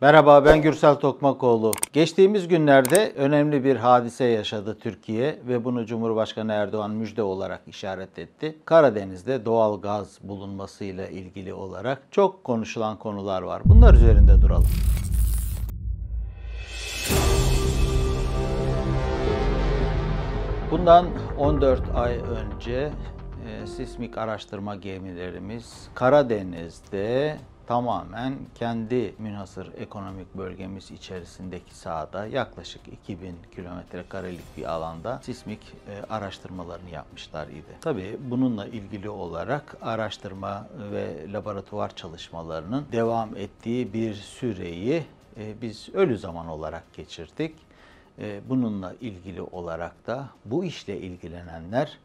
Merhaba ben Gürsel Tokmakoğlu. Geçtiğimiz günlerde önemli bir hadise yaşadı Türkiye ve bunu Cumhurbaşkanı Erdoğan müjde olarak işaret etti. Karadeniz'de doğal gaz bulunmasıyla ilgili olarak çok konuşulan konular var. Bunlar üzerinde duralım. Bundan 14 ay önce e, sismik araştırma gemilerimiz Karadeniz'de tamamen kendi münhasır ekonomik bölgemiz içerisindeki sahada yaklaşık 2000 kilometre karelik bir alanda sismik e, araştırmalarını yapmışlar idi. Tabii bununla ilgili olarak araştırma ve laboratuvar çalışmalarının devam ettiği bir süreyi e, biz ölü zaman olarak geçirdik. E, bununla ilgili olarak da bu işle ilgilenenler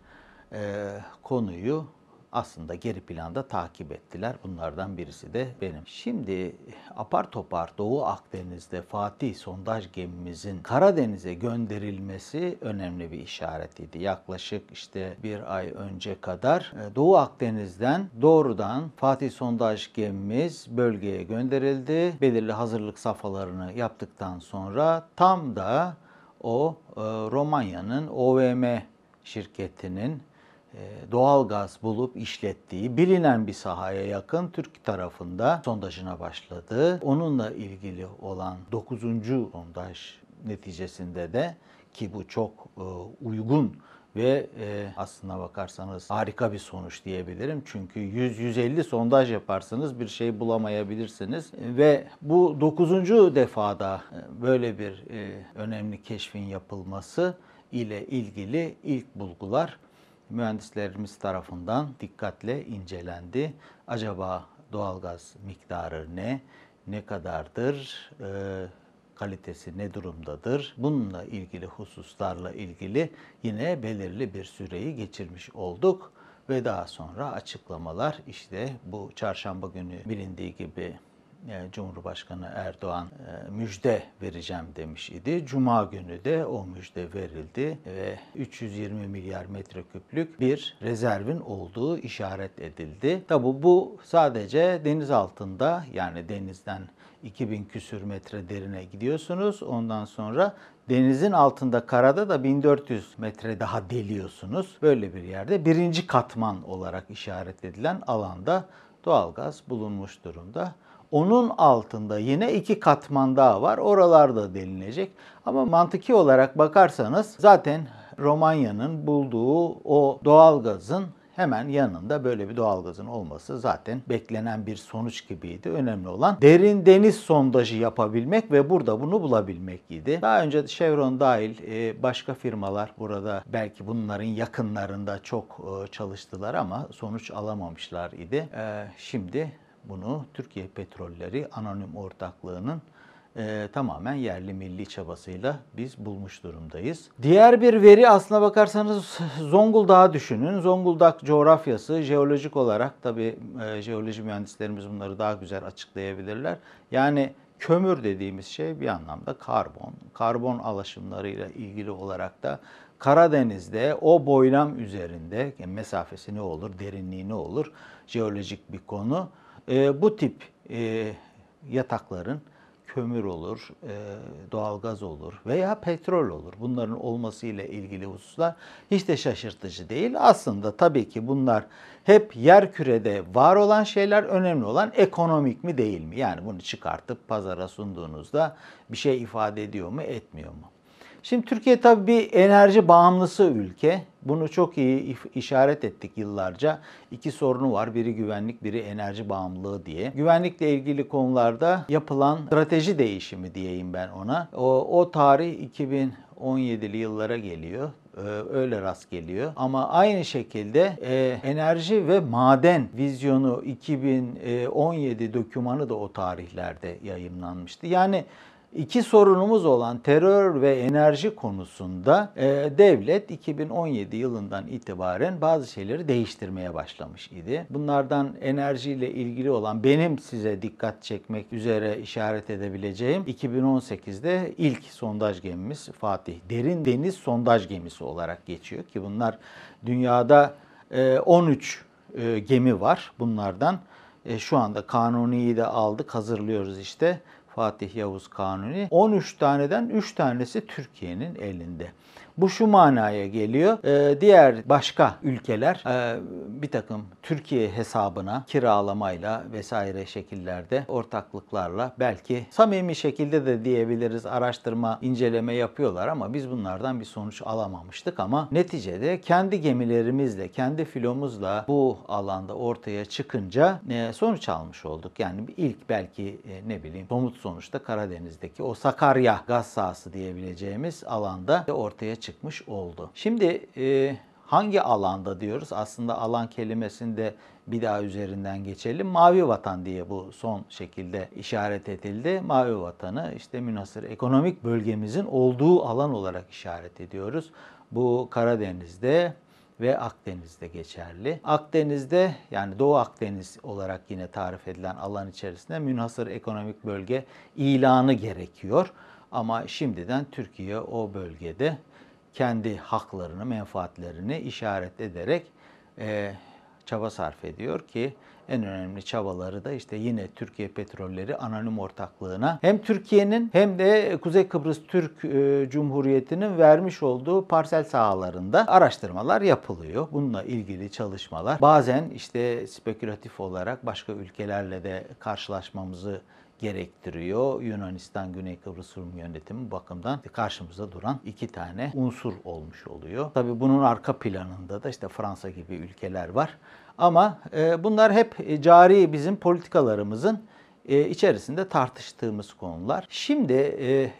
e, konuyu aslında geri planda takip ettiler. Bunlardan birisi de benim. Şimdi apar topar Doğu Akdeniz'de Fatih sondaj gemimizin Karadeniz'e gönderilmesi önemli bir işaretiydi. Yaklaşık işte bir ay önce kadar e, Doğu Akdeniz'den doğrudan Fatih sondaj gemimiz bölgeye gönderildi. Belirli hazırlık safhalarını yaptıktan sonra tam da o e, Romanya'nın OVM şirketinin doğal gaz bulup işlettiği bilinen bir sahaya yakın Türk tarafında sondajına başladı. Onunla ilgili olan 9. sondaj neticesinde de ki bu çok e, uygun ve e, aslına bakarsanız harika bir sonuç diyebilirim. Çünkü 100-150 sondaj yaparsanız bir şey bulamayabilirsiniz. Ve bu 9. defada böyle bir önemli keşfin yapılması ile ilgili ilk bulgular mühendislerimiz tarafından dikkatle incelendi. Acaba doğalgaz miktarı ne? Ne kadardır? E, kalitesi ne durumdadır? Bununla ilgili hususlarla ilgili yine belirli bir süreyi geçirmiş olduk ve daha sonra açıklamalar işte bu çarşamba günü bilindiği gibi Cumhurbaşkanı Erdoğan e, müjde vereceğim demiş idi. Cuma günü de o müjde verildi ve 320 milyar metreküplük bir rezervin olduğu işaret edildi. Tabi bu sadece deniz altında yani denizden 2000 küsür metre derine gidiyorsunuz. Ondan sonra denizin altında karada da 1400 metre daha deliyorsunuz. Böyle bir yerde birinci katman olarak işaret edilen alanda doğalgaz bulunmuş durumda. Onun altında yine iki katman daha var. Oralar da delinecek. Ama mantıki olarak bakarsanız zaten Romanya'nın bulduğu o doğalgazın hemen yanında böyle bir doğalgazın olması zaten beklenen bir sonuç gibiydi. Önemli olan derin deniz sondajı yapabilmek ve burada bunu bulabilmek idi. Daha önce Chevron dahil e, başka firmalar burada belki bunların yakınlarında çok e, çalıştılar ama sonuç alamamışlar idi. E, şimdi bunu Türkiye Petrolleri Anonim Ortaklığı'nın e, tamamen yerli milli çabasıyla biz bulmuş durumdayız. Diğer bir veri aslına bakarsanız Zonguldak'ı düşünün. Zonguldak coğrafyası jeolojik olarak tabi e, jeoloji mühendislerimiz bunları daha güzel açıklayabilirler. Yani kömür dediğimiz şey bir anlamda karbon. Karbon alaşımlarıyla ilgili olarak da Karadeniz'de o boylam üzerinde mesafesi ne olur, derinliği ne olur jeolojik bir konu e, bu tip e, yatakların kömür olur, e, doğalgaz olur veya petrol olur. Bunların olması ile ilgili hususlar hiç de şaşırtıcı değil. Aslında tabii ki bunlar hep yer kürede var olan şeyler önemli olan ekonomik mi değil mi? Yani bunu çıkartıp pazara sunduğunuzda bir şey ifade ediyor mu, etmiyor mu? Şimdi Türkiye tabii bir enerji bağımlısı ülke. Bunu çok iyi işaret ettik yıllarca. İki sorunu var. Biri güvenlik, biri enerji bağımlılığı diye. Güvenlikle ilgili konularda yapılan strateji değişimi diyeyim ben ona. O, o tarih 2017'li yıllara geliyor ee, öyle rast geliyor. Ama aynı şekilde e, enerji ve maden vizyonu 2017 dokümanı da o tarihlerde yayınlanmıştı. Yani İki sorunumuz olan terör ve enerji konusunda e, devlet 2017 yılından itibaren bazı şeyleri değiştirmeye başlamış idi. Bunlardan enerjiyle ilgili olan benim size dikkat çekmek üzere işaret edebileceğim 2018'de ilk sondaj gemimiz Fatih. Derin deniz sondaj gemisi olarak geçiyor ki bunlar dünyada e, 13 e, gemi var. Bunlardan e, şu anda Kanuni'yi de aldık, hazırlıyoruz işte. Fatih Yavuz Kanuni. 13 taneden 3 tanesi Türkiye'nin elinde. Bu şu manaya geliyor. Ee, diğer başka ülkeler e, bir takım Türkiye hesabına kiralamayla vesaire şekillerde ortaklıklarla belki samimi şekilde de diyebiliriz araştırma, inceleme yapıyorlar ama biz bunlardan bir sonuç alamamıştık ama neticede kendi gemilerimizle, kendi filomuzla bu alanda ortaya çıkınca e, sonuç almış olduk. Yani ilk belki e, ne bileyim somut sonuçta Karadeniz'deki o Sakarya gaz sahası diyebileceğimiz alanda ortaya çıkmış oldu. Şimdi e, hangi alanda diyoruz? Aslında alan kelimesinde bir daha üzerinden geçelim. Mavi vatan diye bu son şekilde işaret edildi. Mavi vatanı işte münasır ekonomik bölgemizin olduğu alan olarak işaret ediyoruz. Bu Karadeniz'de ve Akdeniz'de geçerli. Akdeniz'de yani Doğu Akdeniz olarak yine tarif edilen alan içerisinde münhasır ekonomik bölge ilanı gerekiyor. Ama şimdiden Türkiye o bölgede kendi haklarını, menfaatlerini işaret ederek e, çaba sarf ediyor ki en önemli çabaları da işte yine Türkiye Petrolleri Anonim Ortaklığı'na hem Türkiye'nin hem de Kuzey Kıbrıs Türk e, Cumhuriyeti'nin vermiş olduğu parsel sahalarında araştırmalar yapılıyor. Bununla ilgili çalışmalar bazen işte spekülatif olarak başka ülkelerle de karşılaşmamızı gerektiriyor. Yunanistan, Güney Kıbrıs Rum yönetimi bakımdan karşımıza duran iki tane unsur olmuş oluyor. Tabii bunun arka planında da işte Fransa gibi ülkeler var. Ama e, bunlar hep e, cari bizim politikalarımızın e, içerisinde tartıştığımız konular. Şimdi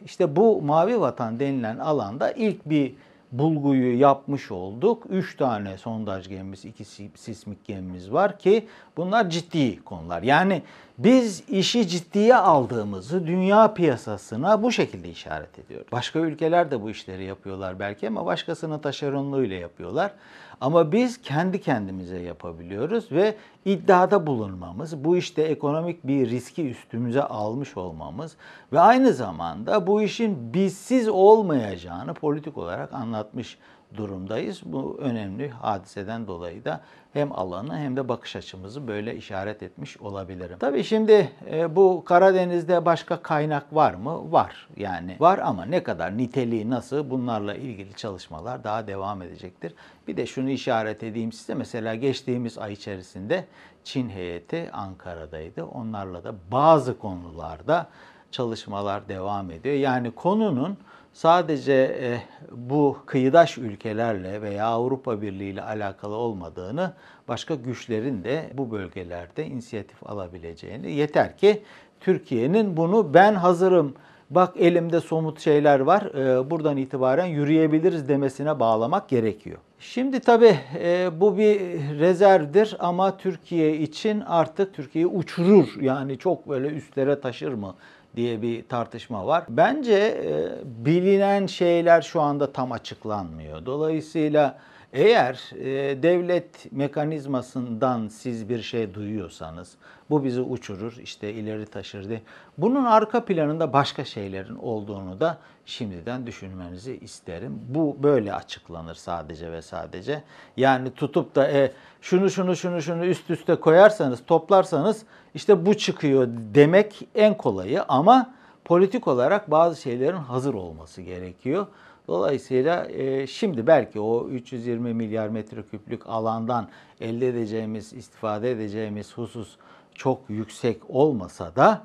işte bu mavi vatan denilen alanda ilk bir bulguyu yapmış olduk. Üç tane sondaj gemimiz, iki sismik gemimiz var ki bunlar ciddi konular. Yani biz işi ciddiye aldığımızı dünya piyasasına bu şekilde işaret ediyoruz. Başka ülkeler de bu işleri yapıyorlar belki ama başkasının taşeronluğuyla yapıyorlar. Ama biz kendi kendimize yapabiliyoruz ve iddiada bulunmamız, bu işte ekonomik bir riski üstümüze almış olmamız ve aynı zamanda bu işin bizsiz olmayacağını politik olarak anlatmış durumdayız. Bu önemli hadiseden dolayı da hem alanı hem de bakış açımızı böyle işaret etmiş olabilirim. Tabii şimdi e, bu Karadeniz'de başka kaynak var mı? Var. Yani var ama ne kadar niteliği nasıl bunlarla ilgili çalışmalar daha devam edecektir. Bir de şunu işaret edeyim size. Mesela geçtiğimiz ay içerisinde Çin heyeti Ankara'daydı. Onlarla da bazı konularda çalışmalar devam ediyor. Yani konunun sadece e, bu kıyıdaş ülkelerle veya Avrupa Birliği ile alakalı olmadığını, başka güçlerin de bu bölgelerde inisiyatif alabileceğini, yeter ki Türkiye'nin bunu ben hazırım, bak elimde somut şeyler var, e, buradan itibaren yürüyebiliriz demesine bağlamak gerekiyor. Şimdi tabii e, bu bir rezervdir ama Türkiye için artık Türkiye'yi uçurur. Yani çok böyle üstlere taşır mı diye bir tartışma var. Bence e, bilinen şeyler şu anda tam açıklanmıyor. Dolayısıyla eğer e, devlet mekanizmasından siz bir şey duyuyorsanız bu bizi uçurur, işte ileri taşır diye. Bunun arka planında başka şeylerin olduğunu da şimdiden düşünmenizi isterim. Bu böyle açıklanır sadece ve sadece. Yani tutup da e, şunu şunu şunu şunu üst üste koyarsanız, toplarsanız işte bu çıkıyor demek en kolayı ama politik olarak bazı şeylerin hazır olması gerekiyor. Dolayısıyla e, şimdi belki o 320 milyar metreküplük alandan elde edeceğimiz, istifade edeceğimiz husus çok yüksek olmasa da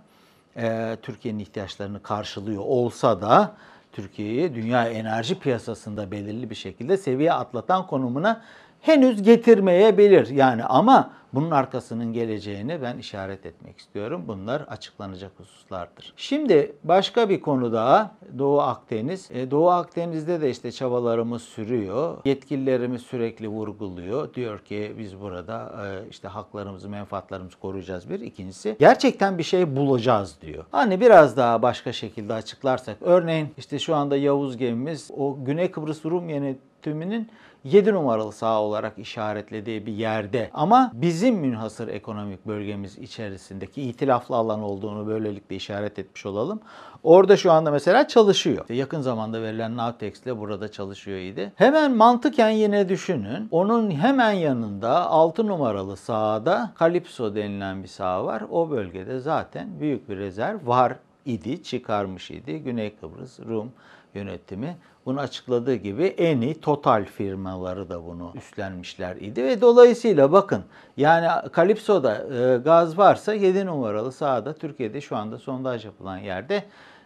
e, Türkiye'nin ihtiyaçlarını karşılıyor olsa da Türkiye'yi dünya enerji piyasasında belirli bir şekilde seviye atlatan konumuna henüz getirmeyebilir. Yani ama bunun arkasının geleceğini ben işaret etmek istiyorum. Bunlar açıklanacak hususlardır. Şimdi başka bir konu daha Doğu Akdeniz. E, Doğu Akdeniz'de de işte çabalarımız sürüyor. Yetkililerimiz sürekli vurguluyor. Diyor ki biz burada e, işte haklarımızı, menfaatlarımızı koruyacağız bir. İkincisi gerçekten bir şey bulacağız diyor. Hani biraz daha başka şekilde açıklarsak örneğin işte şu anda Yavuz gemimiz o Güney Kıbrıs Rum yönetiminin 7 numaralı saha olarak işaretlediği bir yerde ama bizim münhasır ekonomik bölgemiz içerisindeki itilaflı alan olduğunu böylelikle işaret etmiş olalım. Orada şu anda mesela çalışıyor. Yakın zamanda verilen Navtex ile burada çalışıyor idi. Hemen mantıken yine düşünün. Onun hemen yanında 6 numaralı sahada Calypso denilen bir saha var. O bölgede zaten büyük bir rezerv var idi, çıkarmış idi. Güney Kıbrıs Rum yönetimi bunu açıkladığı gibi Eni, Total firmaları da bunu üstlenmişler idi ve dolayısıyla bakın yani Kalipso'da e, gaz varsa 7 numaralı sahada Türkiye'de şu anda sondaj yapılan yerde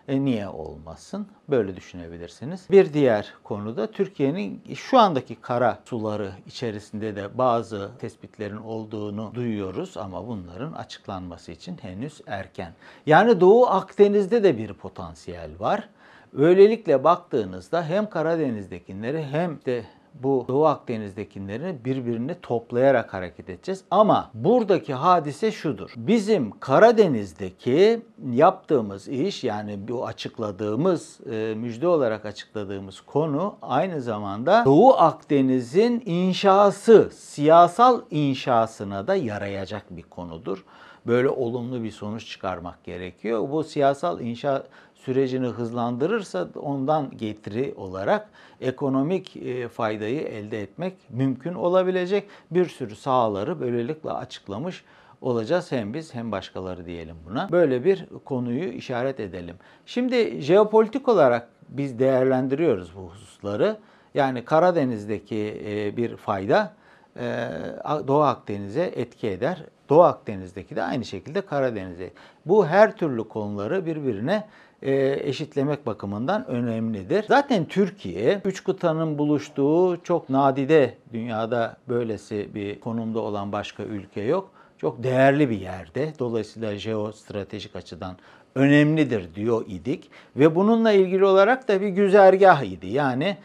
e, niye olmasın? Böyle düşünebilirsiniz. Bir diğer konuda Türkiye'nin şu andaki kara suları içerisinde de bazı tespitlerin olduğunu duyuyoruz ama bunların açıklanması için henüz erken. Yani Doğu Akdeniz'de de bir potansiyel var. Böylelikle baktığınızda hem Karadeniz'dekileri hem de bu Doğu Akdeniz'dekileri birbirini toplayarak hareket edeceğiz. Ama buradaki hadise şudur. Bizim Karadeniz'deki yaptığımız iş yani bu açıkladığımız, e, müjde olarak açıkladığımız konu aynı zamanda Doğu Akdeniz'in inşası, siyasal inşasına da yarayacak bir konudur böyle olumlu bir sonuç çıkarmak gerekiyor. Bu siyasal inşa sürecini hızlandırırsa ondan getiri olarak ekonomik e, faydayı elde etmek mümkün olabilecek bir sürü sahaları böylelikle açıklamış olacağız hem biz hem başkaları diyelim buna. Böyle bir konuyu işaret edelim. Şimdi jeopolitik olarak biz değerlendiriyoruz bu hususları. Yani Karadeniz'deki e, bir fayda e, Doğu Akdeniz'e etki eder. Doğu Akdeniz'deki de aynı şekilde Karadeniz'e. Bu her türlü konuları birbirine e, eşitlemek bakımından önemlidir. Zaten Türkiye üç kıtanın buluştuğu çok nadide dünyada böylesi bir konumda olan başka ülke yok. Çok değerli bir yerde. Dolayısıyla jeostratejik açıdan önemlidir diyor idik. Ve bununla ilgili olarak da bir güzergah idi. Yani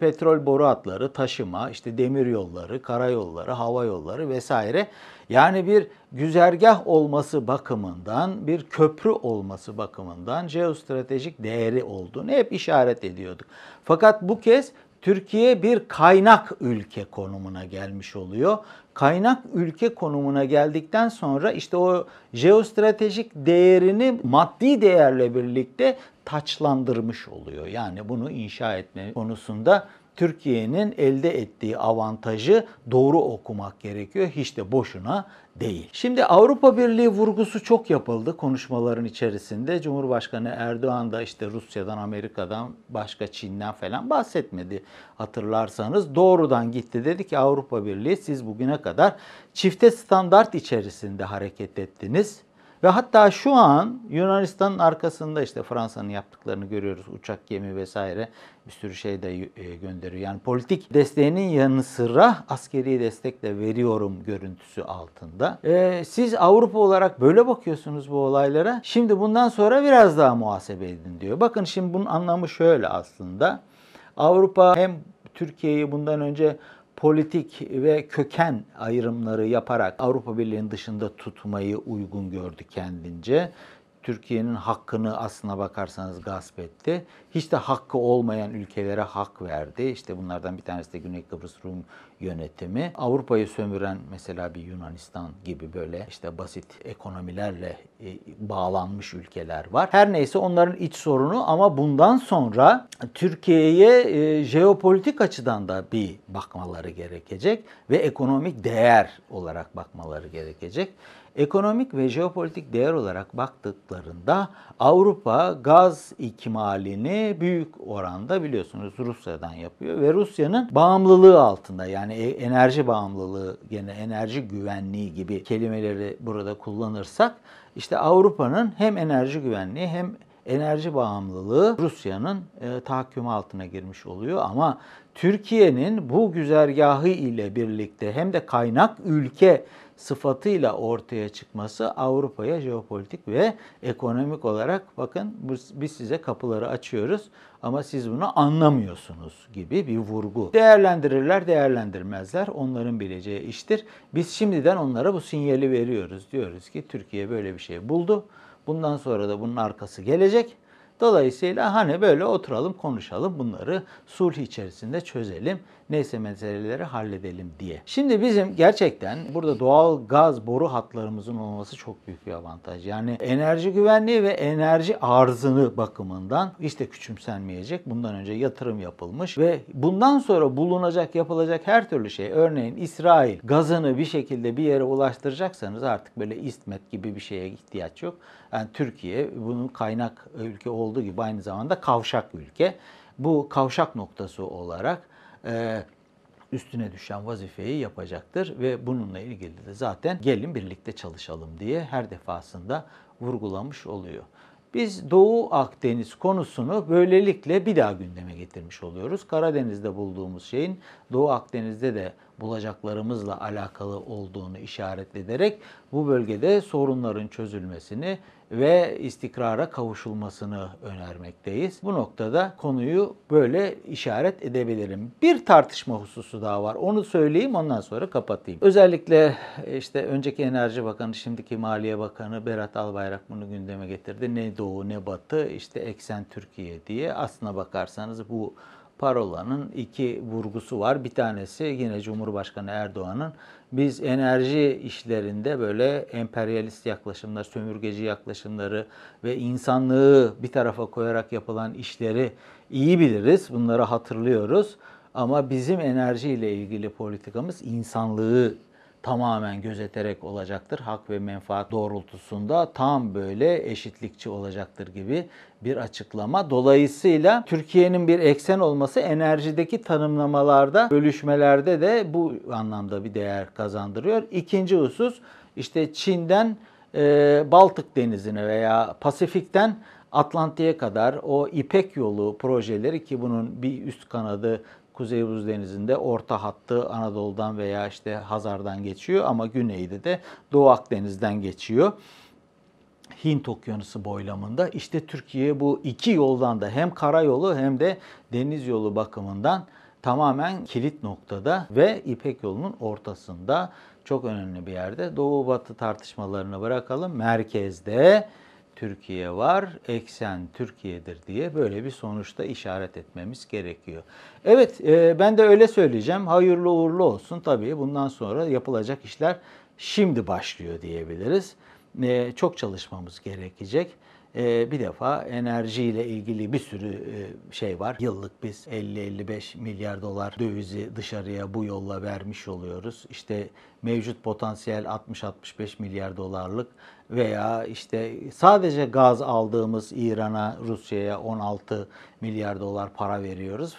petrol boru hatları, taşıma, işte demir yolları, karayolları, hava yolları vesaire. Yani bir güzergah olması bakımından, bir köprü olması bakımından jeostratejik değeri olduğunu hep işaret ediyorduk. Fakat bu kez Türkiye bir kaynak ülke konumuna gelmiş oluyor. Kaynak ülke konumuna geldikten sonra işte o jeostratejik değerini maddi değerle birlikte taçlandırmış oluyor. Yani bunu inşa etme konusunda Türkiye'nin elde ettiği avantajı doğru okumak gerekiyor. Hiç de boşuna değil. Şimdi Avrupa Birliği vurgusu çok yapıldı konuşmaların içerisinde. Cumhurbaşkanı Erdoğan da işte Rusya'dan, Amerika'dan, başka Çin'den falan bahsetmedi. Hatırlarsanız doğrudan gitti dedi ki Avrupa Birliği siz bugüne kadar çifte standart içerisinde hareket ettiniz ve hatta şu an Yunanistan'ın arkasında işte Fransa'nın yaptıklarını görüyoruz. Uçak, gemi vesaire bir sürü şey de e, gönderiyor. Yani politik desteğinin yanı sıra askeri destek de veriyorum görüntüsü altında. Ee, siz Avrupa olarak böyle bakıyorsunuz bu olaylara. Şimdi bundan sonra biraz daha muhasebe edin diyor. Bakın şimdi bunun anlamı şöyle aslında. Avrupa hem Türkiye'yi bundan önce politik ve köken ayrımları yaparak Avrupa Birliği'nin dışında tutmayı uygun gördü kendince. Türkiye'nin hakkını aslına bakarsanız gasp etti. Hiç de hakkı olmayan ülkelere hak verdi. İşte bunlardan bir tanesi de Güney Kıbrıs Rum yönetimi. Avrupa'yı sömüren mesela bir Yunanistan gibi böyle işte basit ekonomilerle e, bağlanmış ülkeler var. Her neyse onların iç sorunu ama bundan sonra Türkiye'ye e, jeopolitik açıdan da bir bakmaları gerekecek ve ekonomik değer olarak bakmaları gerekecek. Ekonomik ve jeopolitik değer olarak baktıklarında Avrupa gaz ikmalini büyük oranda biliyorsunuz Rusya'dan yapıyor ve Rusya'nın bağımlılığı altında yani e, enerji bağımlılığı gene enerji güvenliği gibi kelimeleri burada kullanırsak işte Avrupa'nın hem enerji güvenliği hem enerji bağımlılığı Rusya'nın e, tahakkümü altına girmiş oluyor. Ama Türkiye'nin bu güzergahı ile birlikte hem de kaynak ülke sıfatıyla ortaya çıkması Avrupa'ya jeopolitik ve ekonomik olarak bakın biz size kapıları açıyoruz ama siz bunu anlamıyorsunuz gibi bir vurgu. Değerlendirirler, değerlendirmezler. Onların bileceği iştir. Biz şimdiden onlara bu sinyali veriyoruz. Diyoruz ki Türkiye böyle bir şey buldu. Bundan sonra da bunun arkası gelecek Dolayısıyla hani böyle oturalım konuşalım bunları sulh içerisinde çözelim. Neyse meseleleri halledelim diye. Şimdi bizim gerçekten burada doğal gaz boru hatlarımızın olması çok büyük bir avantaj. Yani enerji güvenliği ve enerji arzını bakımından işte küçümsenmeyecek. Bundan önce yatırım yapılmış ve bundan sonra bulunacak yapılacak her türlü şey örneğin İsrail gazını bir şekilde bir yere ulaştıracaksanız artık böyle İstmet gibi bir şeye ihtiyaç yok. Yani Türkiye bunun kaynak ülke olduğu gibi aynı zamanda kavşak ülke. Bu kavşak noktası olarak e, üstüne düşen vazifeyi yapacaktır ve bununla ilgili de zaten gelin birlikte çalışalım diye her defasında vurgulamış oluyor. Biz Doğu Akdeniz konusunu böylelikle bir daha gündeme getirmiş oluyoruz. Karadeniz'de bulduğumuz şeyin Doğu Akdeniz'de de bulacaklarımızla alakalı olduğunu işaret ederek bu bölgede sorunların çözülmesini ve istikrara kavuşulmasını önermekteyiz. Bu noktada konuyu böyle işaret edebilirim. Bir tartışma hususu daha var. Onu söyleyeyim ondan sonra kapatayım. Özellikle işte önceki Enerji Bakanı, şimdiki Maliye Bakanı Berat Albayrak bunu gündeme getirdi. Ne doğu ne batı işte eksen Türkiye diye. Aslına bakarsanız bu parolanın iki vurgusu var. Bir tanesi yine Cumhurbaşkanı Erdoğan'ın biz enerji işlerinde böyle emperyalist yaklaşımlar, sömürgeci yaklaşımları ve insanlığı bir tarafa koyarak yapılan işleri iyi biliriz. Bunları hatırlıyoruz. Ama bizim enerji ile ilgili politikamız insanlığı tamamen gözeterek olacaktır. Hak ve menfaat doğrultusunda tam böyle eşitlikçi olacaktır gibi bir açıklama. Dolayısıyla Türkiye'nin bir eksen olması enerjideki tanımlamalarda, bölüşmelerde de bu anlamda bir değer kazandırıyor. İkinci husus işte Çin'den e, Baltık Denizi'ne veya Pasifik'ten Atlantik'e kadar o İpek yolu projeleri ki bunun bir üst kanadı Kuzey Buz Denizi'nde orta hattı Anadolu'dan veya işte Hazar'dan geçiyor ama güneyde de Doğu Akdeniz'den geçiyor. Hint Okyanusu boylamında işte Türkiye bu iki yoldan da hem karayolu hem de deniz yolu bakımından tamamen kilit noktada ve İpek yolunun ortasında çok önemli bir yerde. Doğu Batı tartışmalarını bırakalım. Merkezde Türkiye var, eksen Türkiye'dir diye böyle bir sonuçta işaret etmemiz gerekiyor. Evet e, ben de öyle söyleyeceğim. Hayırlı uğurlu olsun. Tabii bundan sonra yapılacak işler şimdi başlıyor diyebiliriz. E, çok çalışmamız gerekecek. E, bir defa enerjiyle ilgili bir sürü e, şey var. Yıllık biz 50-55 milyar dolar dövizi dışarıya bu yolla vermiş oluyoruz. İşte mevcut potansiyel 60-65 milyar dolarlık veya işte sadece gaz aldığımız İran'a, Rusya'ya 16 milyar dolar para veriyoruz.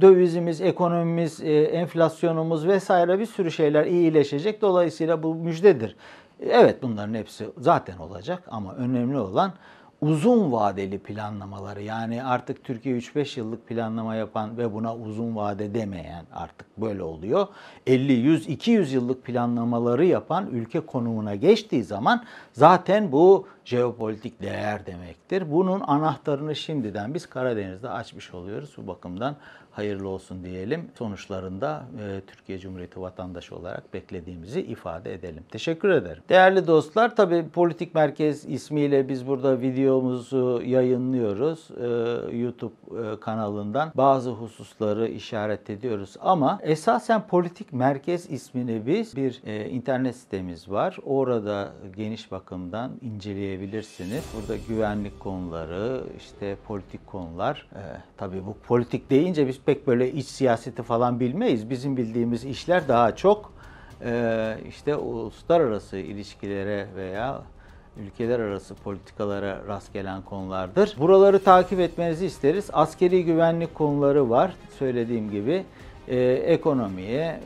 Dövizimiz, ekonomimiz, e, enflasyonumuz vesaire bir sürü şeyler iyileşecek. Dolayısıyla bu müjdedir. Evet bunların hepsi zaten olacak ama önemli olan uzun vadeli planlamaları yani artık Türkiye 3-5 yıllık planlama yapan ve buna uzun vade demeyen artık böyle oluyor. 50, 100, 200 yıllık planlamaları yapan ülke konumuna geçtiği zaman zaten bu jeopolitik değer demektir. Bunun anahtarını şimdiden biz Karadeniz'de açmış oluyoruz. Bu bakımdan hayırlı olsun diyelim. Sonuçlarında e, Türkiye Cumhuriyeti vatandaşı olarak beklediğimizi ifade edelim. Teşekkür ederim. Değerli dostlar tabi Politik Merkez ismiyle biz burada videomuzu yayınlıyoruz. E, YouTube e, kanalından bazı hususları işaret ediyoruz ama esasen Politik Merkez ismini biz bir e, internet sitemiz var. Orada geniş bakımdan inceleyebilirsiniz. Burada güvenlik konuları, işte politik konular. E, tabii bu politik deyince biz pek böyle iç siyaseti falan bilmeyiz. Bizim bildiğimiz işler daha çok e, işte uluslararası ilişkilere veya ülkeler arası politikalara rast gelen konulardır. Buraları takip etmenizi isteriz. Askeri güvenlik konuları var söylediğim gibi e, ekonomiye e,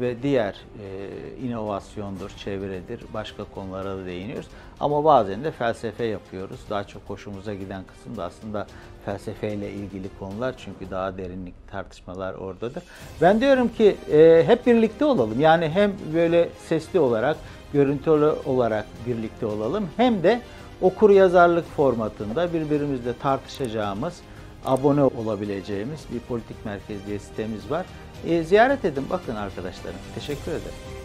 ve diğer e, inovasyondur, çevredir, başka konulara da değiniyoruz. Ama bazen de felsefe yapıyoruz. Daha çok hoşumuza giden kısım da aslında felsefeyle ilgili konular çünkü daha derinlik tartışmalar oradadır. Ben diyorum ki e, hep birlikte olalım. Yani hem böyle sesli olarak, görüntülü olarak birlikte olalım hem de okur yazarlık formatında birbirimizle tartışacağımız abone olabileceğimiz bir politik merkez diye sitemiz var. E, ziyaret edin bakın arkadaşlarım. Teşekkür ederim.